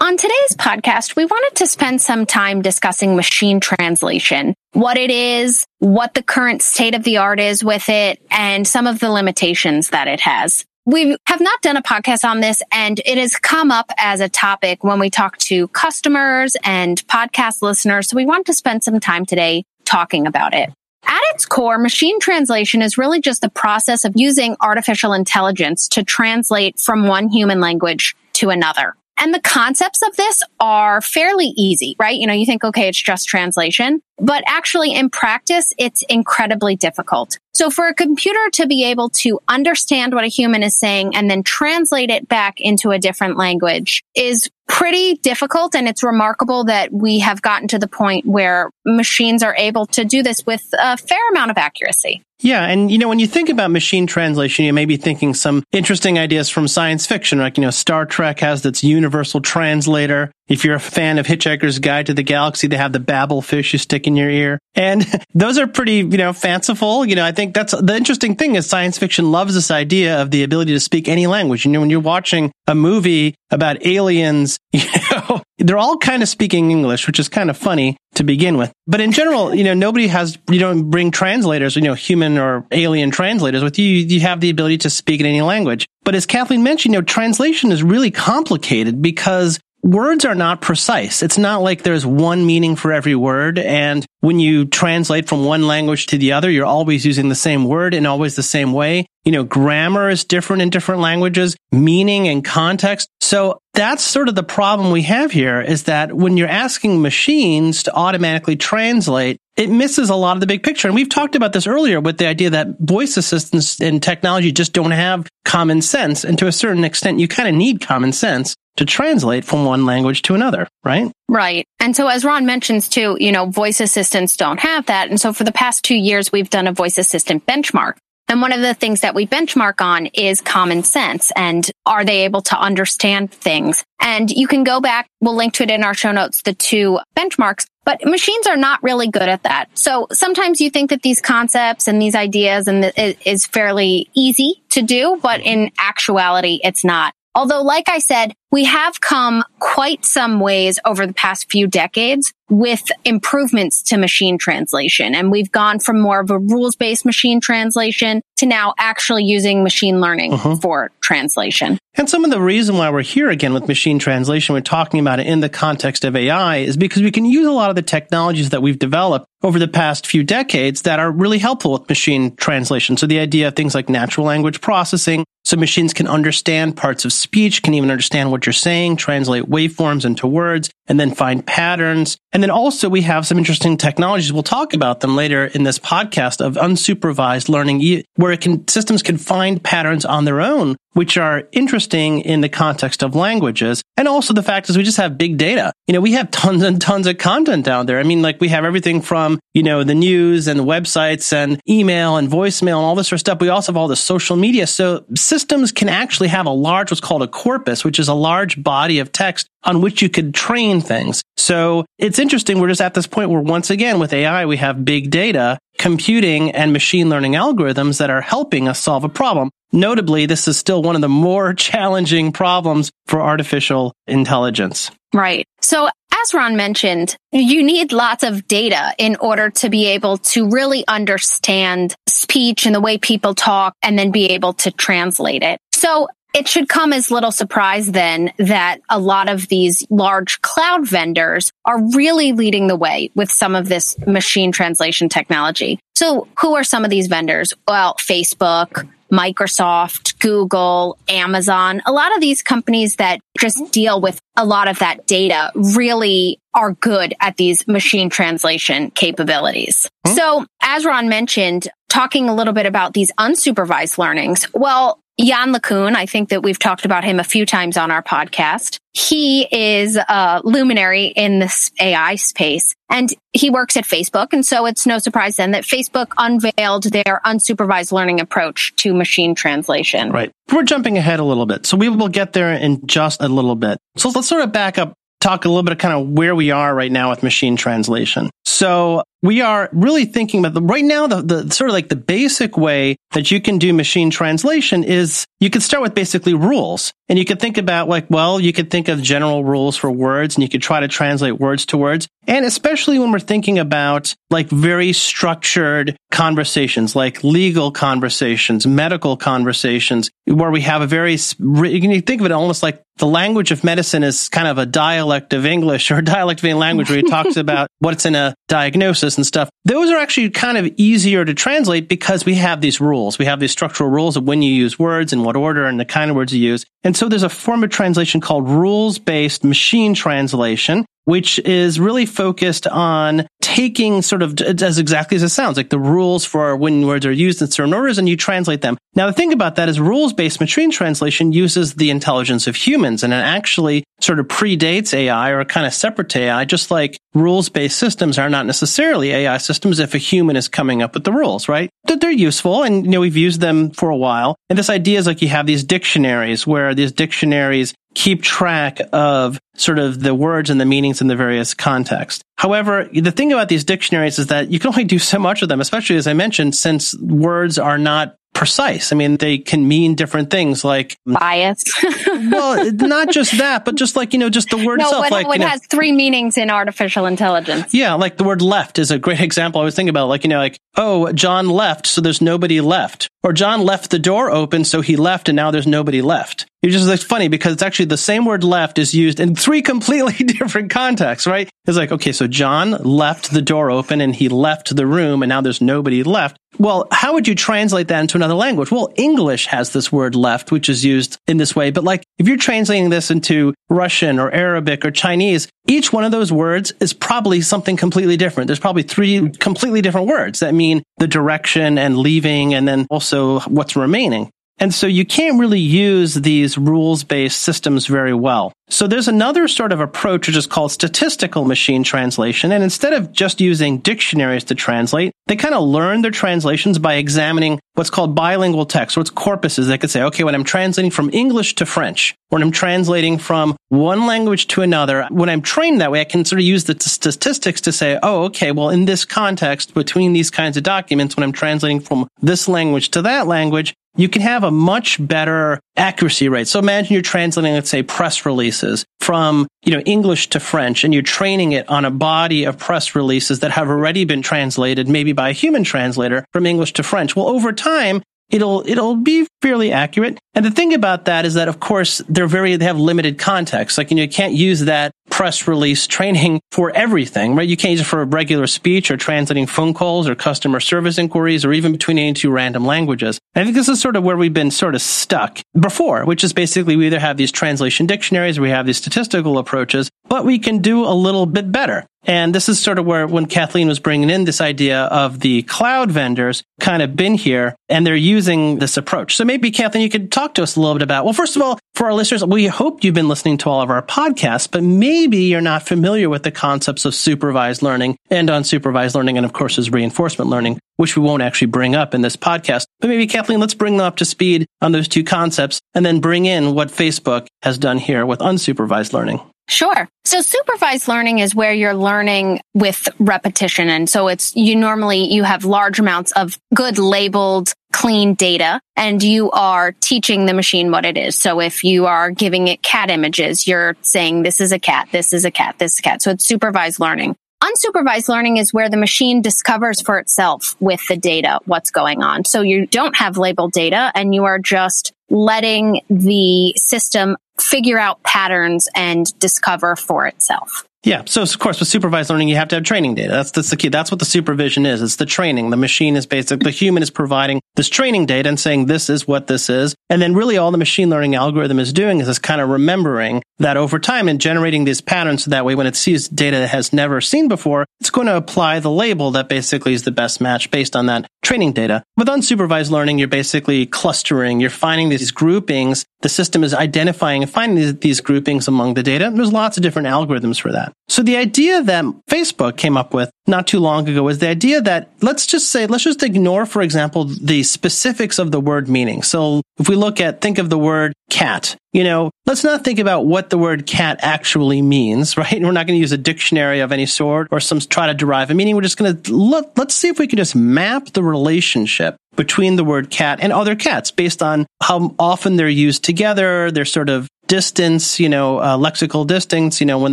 On today's podcast, we wanted to spend some time discussing machine translation, what it is, what the current state of the art is with it, and some of the limitations that it has. We have not done a podcast on this and it has come up as a topic when we talk to customers and podcast listeners. So we want to spend some time today talking about it. At its core, machine translation is really just the process of using artificial intelligence to translate from one human language to another. And the concepts of this are fairly easy, right? You know, you think, okay, it's just translation, but actually in practice, it's incredibly difficult. So for a computer to be able to understand what a human is saying and then translate it back into a different language is pretty difficult. And it's remarkable that we have gotten to the point where machines are able to do this with a fair amount of accuracy. Yeah. And, you know, when you think about machine translation, you may be thinking some interesting ideas from science fiction. Like, you know, Star Trek has its universal translator. If you're a fan of Hitchhiker's Guide to the Galaxy, they have the Babel fish you stick in your ear. And those are pretty, you know, fanciful. You know, I think that's the interesting thing is science fiction loves this idea of the ability to speak any language. You know, when you're watching a movie about aliens, you know, they're all kind of speaking English, which is kind of funny to begin with. But in general, you know, nobody has, you don't bring translators, you know, human or alien translators with you. You have the ability to speak in any language. But as Kathleen mentioned, you know, translation is really complicated because words are not precise. It's not like there's one meaning for every word. And when you translate from one language to the other, you're always using the same word in always the same way. You know, grammar is different in different languages, meaning and context. So that's sort of the problem we have here is that when you're asking machines to automatically translate, it misses a lot of the big picture. And we've talked about this earlier with the idea that voice assistants and technology just don't have common sense. And to a certain extent, you kind of need common sense to translate from one language to another, right? Right. And so as Ron mentions too, you know, voice assistants don't have that. And so for the past two years, we've done a voice assistant benchmark. And one of the things that we benchmark on is common sense and are they able to understand things? And you can go back, we'll link to it in our show notes, the two benchmarks, but machines are not really good at that. So sometimes you think that these concepts and these ideas and the, is fairly easy to do, but in actuality, it's not. Although, like I said, we have come quite some ways over the past few decades with improvements to machine translation. And we've gone from more of a rules based machine translation to now actually using machine learning uh-huh. for translation. And some of the reason why we're here again with machine translation, we're talking about it in the context of AI is because we can use a lot of the technologies that we've developed over the past few decades that are really helpful with machine translation. So the idea of things like natural language processing, so machines can understand parts of speech, can even understand what you're saying, translate waveforms into words, and then find patterns. And then also we have some interesting technologies. We'll talk about them later in this podcast of unsupervised learning, where can, systems can find patterns on their own, which are interesting in the context of languages. And also the fact is we just have big data. You know, we have tons and tons of content out there. I mean, like we have everything from, you know, the news and the websites and email and voicemail and all this sort of stuff. We also have all the social media. So systems can actually have a large, what's called a corpus, which is a large body of text on which you could train things. So it's interesting. We're just at this point where once again with AI, we have big data, computing and machine learning algorithms that are helping us solve a problem. Notably, this is still one of the more challenging problems for artificial intelligence. Right. So as Ron mentioned, you need lots of data in order to be able to really understand speech and the way people talk and then be able to translate it. So it should come as little surprise then that a lot of these large cloud vendors are really leading the way with some of this machine translation technology. So who are some of these vendors? Well, Facebook, Microsoft, Google, Amazon, a lot of these companies that just deal with a lot of that data really are good at these machine translation capabilities. Hmm? So as Ron mentioned, talking a little bit about these unsupervised learnings, well, Yann LeCun, I think that we've talked about him a few times on our podcast. He is a luminary in this AI space and he works at Facebook. And so it's no surprise then that Facebook unveiled their unsupervised learning approach to machine translation. Right. We're jumping ahead a little bit. So we will get there in just a little bit. So let's sort of back up talk a little bit of kind of where we are right now with machine translation. So we are really thinking about the, right now, the, the sort of like the basic way that you can do machine translation is you could start with basically rules. And you could think about like, well, you could think of general rules for words and you could try to translate words to words. And especially when we're thinking about like very structured conversations, like legal conversations, medical conversations, where we have a very, you can think of it almost like the language of medicine is kind of a dialect of English or a dialect of any language where it talks about what's in a diagnosis and stuff. Those are actually kind of easier to translate because we have these rules. We have these structural rules of when you use words and what order and the kind of words you use. And so there's a form of translation called rules based machine translation which is really focused on taking sort of as exactly as it sounds, like the rules for when words are used in certain orders and you translate them. Now, the thing about that is rules based machine translation uses the intelligence of humans and it actually sort of predates AI or kind of separate to AI, just like rules based systems are not necessarily AI systems if a human is coming up with the rules, right? That they're useful and, you know, we've used them for a while. And this idea is like you have these dictionaries where these dictionaries keep track of sort of the words and the meanings in the various contexts. However, the thing about these dictionaries is that you can only do so much of them, especially as I mentioned, since words are not precise. I mean, they can mean different things like bias. well, not just that, but just like, you know, just the word no, itself. When, like, when it know, has three meanings in artificial intelligence. Yeah, like the word left is a great example. I was thinking about like, you know, like, oh, John left, so there's nobody left. Or John left the door open, so he left and now there's nobody left. It's just like funny because it's actually the same word left is used in three completely different contexts, right? It's like, okay, so John left the door open and he left the room and now there's nobody left. Well, how would you translate that into another language? Well, English has this word left, which is used in this way. But like, if you're translating this into Russian or Arabic or Chinese, each one of those words is probably something completely different. There's probably three completely different words that mean the direction and leaving and then also what's remaining. And so you can't really use these rules based systems very well. So there's another sort of approach which is called statistical machine translation. And instead of just using dictionaries to translate, they kind of learn their translations by examining what's called bilingual text, or it's corpuses. They could say, okay, when I'm translating from English to French, when I'm translating from one language to another, when I'm trained that way, I can sort of use the t- statistics to say, oh, okay, well, in this context, between these kinds of documents, when I'm translating from this language to that language, you can have a much better accuracy rate. So imagine you're translating, let's say, press releases from, you know, English to French and you're training it on a body of press releases that have already been translated, maybe by a human translator from English to French. Well, over time, it'll it'll be fairly accurate. And the thing about that is that of course they're very they have limited context. Like you, know, you can't use that press release training for everything, right? You can't use it for a regular speech or translating phone calls or customer service inquiries or even between any two random languages. And I think this is sort of where we've been sort of stuck before, which is basically we either have these translation dictionaries, we have these statistical approaches, but we can do a little bit better. And this is sort of where when Kathleen was bringing in this idea of the cloud vendors kind of been here and they're using this approach. So maybe Kathleen, you could talk to us a little bit about, well, first of all, for our listeners, we hope you've been listening to all of our podcasts, but maybe you're not familiar with the concepts of supervised learning and unsupervised learning. And of course, is reinforcement learning, which we won't actually bring up in this podcast. But maybe Kathleen, let's bring them up to speed on those two concepts and then bring in what Facebook has done here with unsupervised learning. Sure. So supervised learning is where you're learning with repetition. And so it's, you normally, you have large amounts of good labeled, clean data and you are teaching the machine what it is. So if you are giving it cat images, you're saying this is a cat, this is a cat, this is a cat. So it's supervised learning. Unsupervised learning is where the machine discovers for itself with the data what's going on. So you don't have labeled data and you are just letting the system figure out patterns and discover for itself. Yeah. So of course with supervised learning, you have to have training data. That's, that's the key. That's what the supervision is. It's the training. The machine is basic. The human is providing this training data and saying this is what this is. And then really all the machine learning algorithm is doing is this kind of remembering that over time and generating these patterns so that way when it sees data it has never seen before, it's going to apply the label that basically is the best match based on that training data. With unsupervised learning, you're basically clustering. You're finding these groupings. The system is identifying and finding these, groupings among the data. There's lots of different algorithms for that. So the idea that Facebook came up with not too long ago was the idea that let's just say, let's just ignore, for example, the specifics of the word meaning. So if we look at, think of the word cat, you know, let's not think about what the word cat actually means, right? We're not going to use a dictionary of any sort or some try to derive a meaning. We're just going to let, let's see if we can just map the relationship between the word cat and other cats based on how often they're used together, their sort of distance, you know, uh, lexical distance, you know, when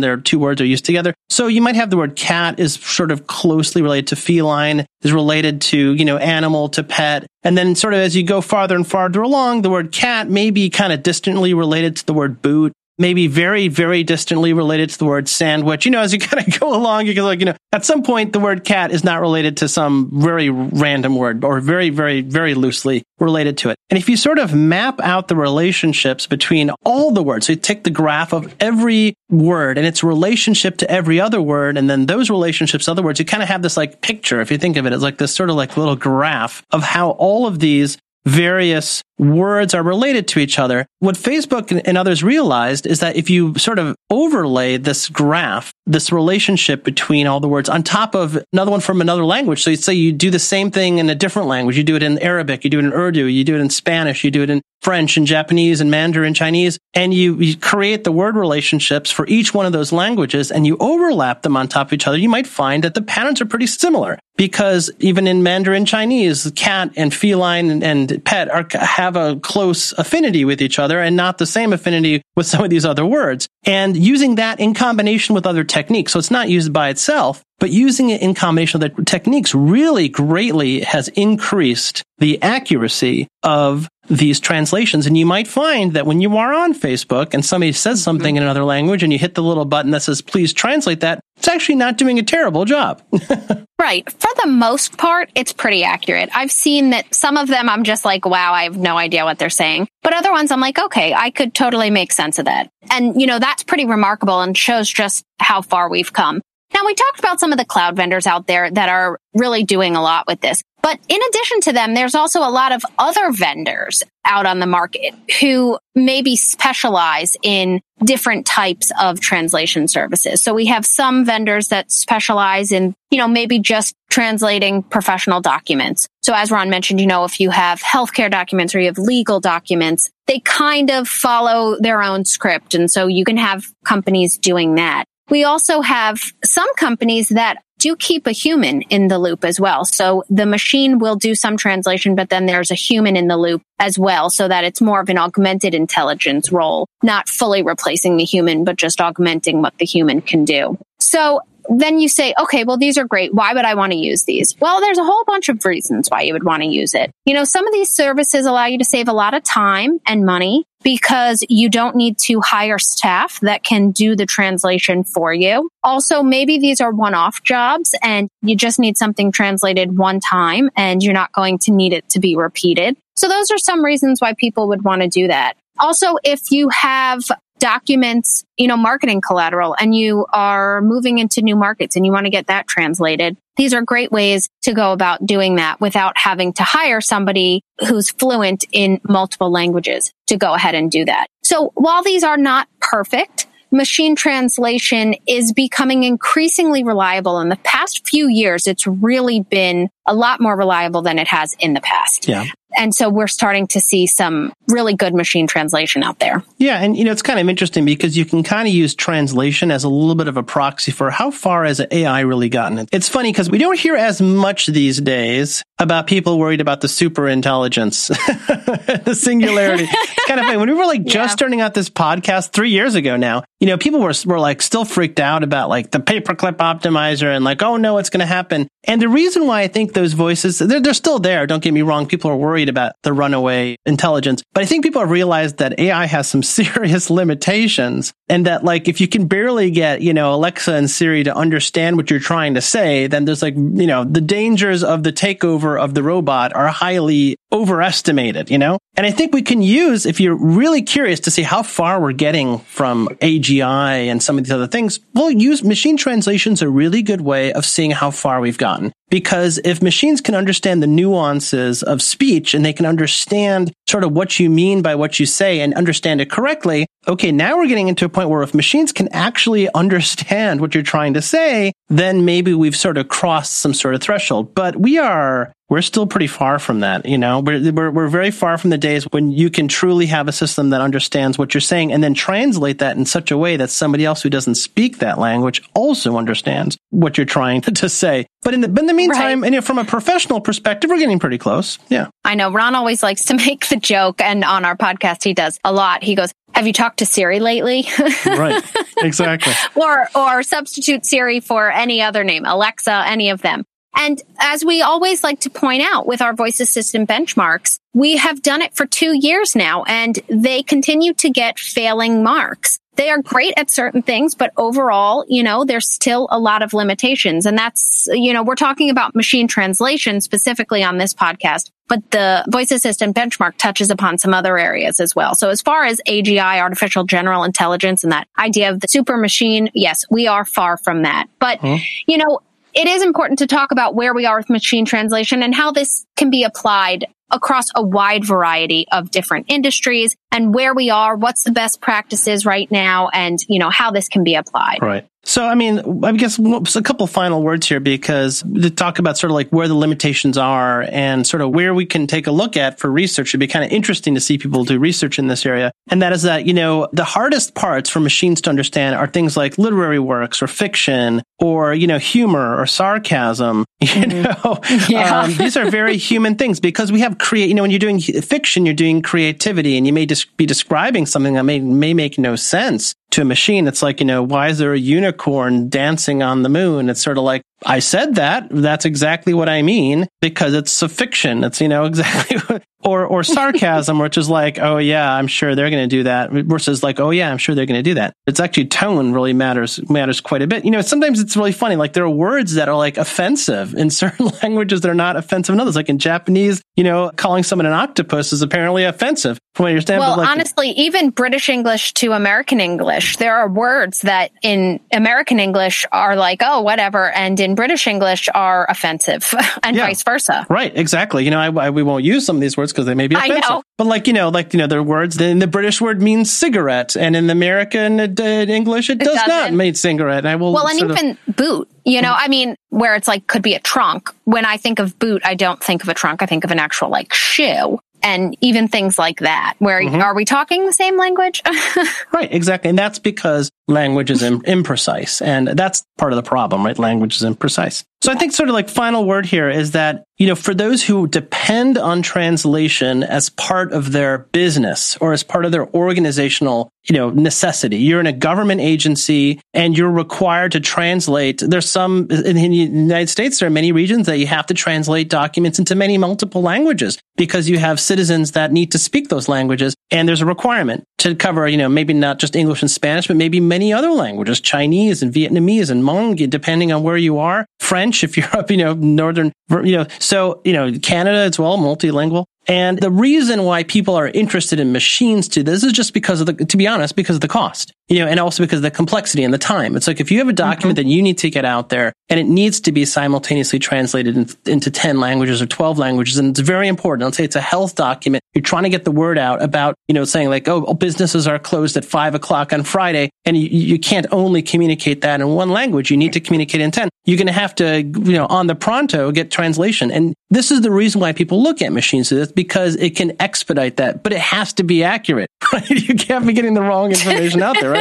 their two words are used together. So you might have the word cat is sort of closely related to feline, is related to, you know, animal to pet. And then sort of as you go farther and farther along, the word cat may be kind of distantly related to the word boot maybe very, very distantly related to the word sandwich. You know, as you kind of go along, you can like, you know, at some point, the word cat is not related to some very random word or very, very, very loosely related to it. And if you sort of map out the relationships between all the words, so you take the graph of every word and its relationship to every other word, and then those relationships, other words, you kind of have this like picture, if you think of it as like this sort of like little graph of how all of these various words are related to each other. What Facebook and others realized is that if you sort of overlay this graph, this relationship between all the words on top of another one from another language. So you say you do the same thing in a different language. You do it in Arabic, you do it in Urdu, you do it in Spanish, you do it in French and Japanese and Mandarin Chinese, and you, you create the word relationships for each one of those languages and you overlap them on top of each other. You might find that the patterns are pretty similar because even in Mandarin Chinese, cat and feline and, and pet are, have a close affinity with each other and not the same affinity with some of these other words. And using that in combination with other techniques. So it's not used by itself, but using it in combination with the techniques really greatly has increased the accuracy of these translations. And you might find that when you are on Facebook and somebody says mm-hmm. something in another language and you hit the little button that says, please translate that, it's actually not doing a terrible job. right. For the most part, it's pretty accurate. I've seen that some of them I'm just like, wow, I have no idea what they're saying. But other ones I'm like, okay, I could totally make sense of that. And, you know, that's pretty remarkable and shows just how far we've come. Now we talked about some of the cloud vendors out there that are really doing a lot with this. But in addition to them, there's also a lot of other vendors out on the market who maybe specialize in different types of translation services. So we have some vendors that specialize in, you know, maybe just translating professional documents. So as Ron mentioned, you know, if you have healthcare documents or you have legal documents, they kind of follow their own script. And so you can have companies doing that. We also have some companies that do keep a human in the loop as well. So the machine will do some translation, but then there's a human in the loop as well so that it's more of an augmented intelligence role, not fully replacing the human, but just augmenting what the human can do. So then you say, okay, well, these are great. Why would I want to use these? Well, there's a whole bunch of reasons why you would want to use it. You know, some of these services allow you to save a lot of time and money because you don't need to hire staff that can do the translation for you. Also, maybe these are one-off jobs and you just need something translated one time and you're not going to need it to be repeated. So those are some reasons why people would want to do that. Also, if you have documents, you know, marketing collateral and you are moving into new markets and you want to get that translated. These are great ways to go about doing that without having to hire somebody who's fluent in multiple languages to go ahead and do that. So while these are not perfect, machine translation is becoming increasingly reliable. In the past few years, it's really been a lot more reliable than it has in the past. Yeah. And so we're starting to see some really good machine translation out there. Yeah. And, you know, it's kind of interesting because you can kind of use translation as a little bit of a proxy for how far has AI really gotten. It's funny because we don't hear as much these days about people worried about the super intelligence, the singularity. it's kind of funny. When we were like just yeah. starting out this podcast three years ago now, you know, people were, were like still freaked out about like the paperclip optimizer and like, oh no, what's going to happen? And the reason why I think those voices, they're, they're still there. Don't get me wrong. People are worried about the runaway intelligence, But I think people have realized that AI has some serious limitations and that like if you can barely get, you know, Alexa and Siri to understand what you're trying to say, then there's like, you know, the dangers of the takeover of the robot are highly overestimated, you know? And I think we can use, if you're really curious to see how far we're getting from AGI and some of these other things, we'll use machine translations a really good way of seeing how far we've gotten. Because if machines can understand the nuances of speech and they can understand sort of what you mean by what you say and understand it correctly, okay, now we're getting into a point where if machines can actually understand what you're trying to say, then maybe we've sort of crossed some sort of threshold. But we are we're still pretty far from that. You know, we're, we're, we're very far from the days when you can truly have a system that understands what you're saying and then translate that in such a way that somebody else who doesn't speak that language also understands what you're trying to, to say. But in the, but in the meantime, right. and you know, from a professional perspective, we're getting pretty close. Yeah. I know Ron always likes to make the joke and on our podcast, he does a lot. He goes, have you talked to Siri lately? right. Exactly. or, or substitute Siri for any other name, Alexa, any of them. And as we always like to point out with our voice assistant benchmarks, we have done it for two years now and they continue to get failing marks. They are great at certain things, but overall, you know, there's still a lot of limitations. And that's, you know, we're talking about machine translation specifically on this podcast, but the voice assistant benchmark touches upon some other areas as well. So as far as AGI, artificial general intelligence and that idea of the super machine, yes, we are far from that. But, hmm. you know, it is important to talk about where we are with machine translation and how this can be applied across a wide variety of different industries and where we are, what's the best practices right now, and, you know, how this can be applied. Right. So, I mean, I guess a couple final words here because to talk about sort of like where the limitations are and sort of where we can take a look at for research. It'd be kind of interesting to see people do research in this area. And that is that, you know, the hardest parts for machines to understand are things like literary works or fiction or, you know, humor or sarcasm. You mm-hmm. know, yeah. um, these are very human things because we have create, you know, when you're doing fiction, you're doing creativity and you may dis- be describing something that may, may make no sense to a machine. It's like, you know, why is there a unicorn dancing on the moon? It's sort of like, I said that. That's exactly what I mean because it's a fiction. It's, you know, exactly or, or sarcasm, which is like, oh yeah, I'm sure they're going to do that versus like, oh yeah, I'm sure they're going to do that. It's actually tone really matters, matters quite a bit. You know, sometimes it's really funny. Like there are words that are like offensive in certain languages that are not offensive in others. Like in Japanese, you know, calling someone an octopus is apparently offensive from what I understand. Well, like, honestly, even British English to American English, there are words that in American English are like, oh, whatever. And in British English are offensive and yeah, vice versa. Right. Exactly. You know, I, I, we won't use some of these words because they may be offensive. But like, you know, like, you know, their words, then the British word means cigarette and in the American uh, English, it, it does doesn't. not mean cigarette. And I will. Well, and even of, boot, you know, I mean, where it's like could be a trunk. When I think of boot, I don't think of a trunk. I think of an actual like shoe and even things like that where mm-hmm. are we talking the same language right exactly and that's because language is Im- imprecise and that's part of the problem right language is imprecise so I think sort of like final word here is that, you know, for those who depend on translation as part of their business or as part of their organizational, you know, necessity, you're in a government agency and you're required to translate. There's some in the United States, there are many regions that you have to translate documents into many multiple languages because you have citizens that need to speak those languages. And there's a requirement to cover, you know, maybe not just English and Spanish, but maybe many other languages, Chinese and Vietnamese and Hmong, depending on where you are. French, if you're up, you know, northern, you know, so, you know, Canada as well, multilingual. And the reason why people are interested in machines too, this is just because of the, to be honest, because of the cost, you know, and also because of the complexity and the time. It's like if you have a document mm-hmm. that you need to get out there and it needs to be simultaneously translated in, into 10 languages or 12 languages, and it's very important. Let's say it's a health document. You're trying to get the word out about, you know, saying like, oh, businesses are closed at five o'clock on Friday. And you, you can't only communicate that in one language. You need to communicate in 10. You're going to have to, you know, on the pronto get translation. And this is the reason why people look at machines. That's because it can expedite that, but it has to be accurate, right? You can't be getting the wrong information out there, right?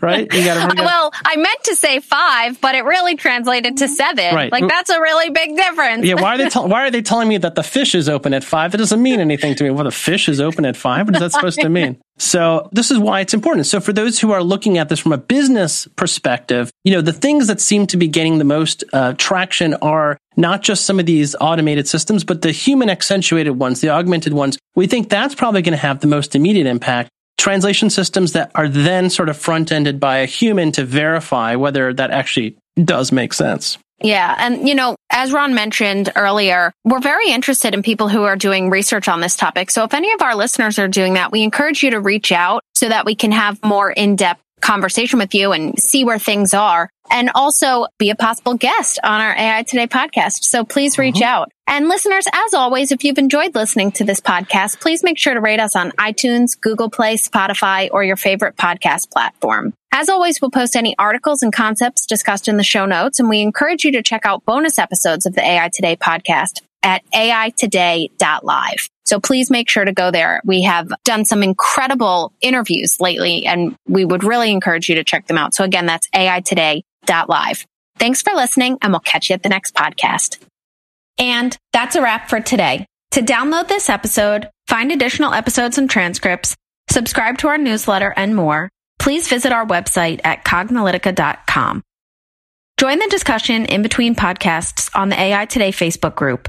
Right? You got to. Well, I meant to say five, but it really translated to seven. Right. Like that's a really big difference. yeah. Why are they? Te- why are they telling me that the fish is open at five? That doesn't mean anything to me. Well, the fish is open at five. What is that supposed to mean? So this is why it's important. So for those who are looking at this from a business perspective, you know, the things that seem to be getting the most uh, traction are not just some of these automated systems, but the human accentuated ones, the augmented ones. We think that's probably going to have the most immediate impact. Translation systems that are then sort of front ended by a human to verify whether that actually does make sense. Yeah. And, you know, as Ron mentioned earlier, we're very interested in people who are doing research on this topic. So if any of our listeners are doing that, we encourage you to reach out so that we can have more in-depth conversation with you and see where things are and also be a possible guest on our AI Today podcast. So please reach mm-hmm. out. And listeners, as always, if you've enjoyed listening to this podcast, please make sure to rate us on iTunes, Google Play, Spotify, or your favorite podcast platform. As always, we'll post any articles and concepts discussed in the show notes, and we encourage you to check out bonus episodes of the AI Today podcast at aitoday.live. So please make sure to go there. We have done some incredible interviews lately, and we would really encourage you to check them out. So again, that's aitoday.live. Thanks for listening, and we'll catch you at the next podcast. And that's a wrap for today. To download this episode, find additional episodes and transcripts, subscribe to our newsletter, and more, please visit our website at cognilytica.com. Join the discussion in between podcasts on the AI Today Facebook group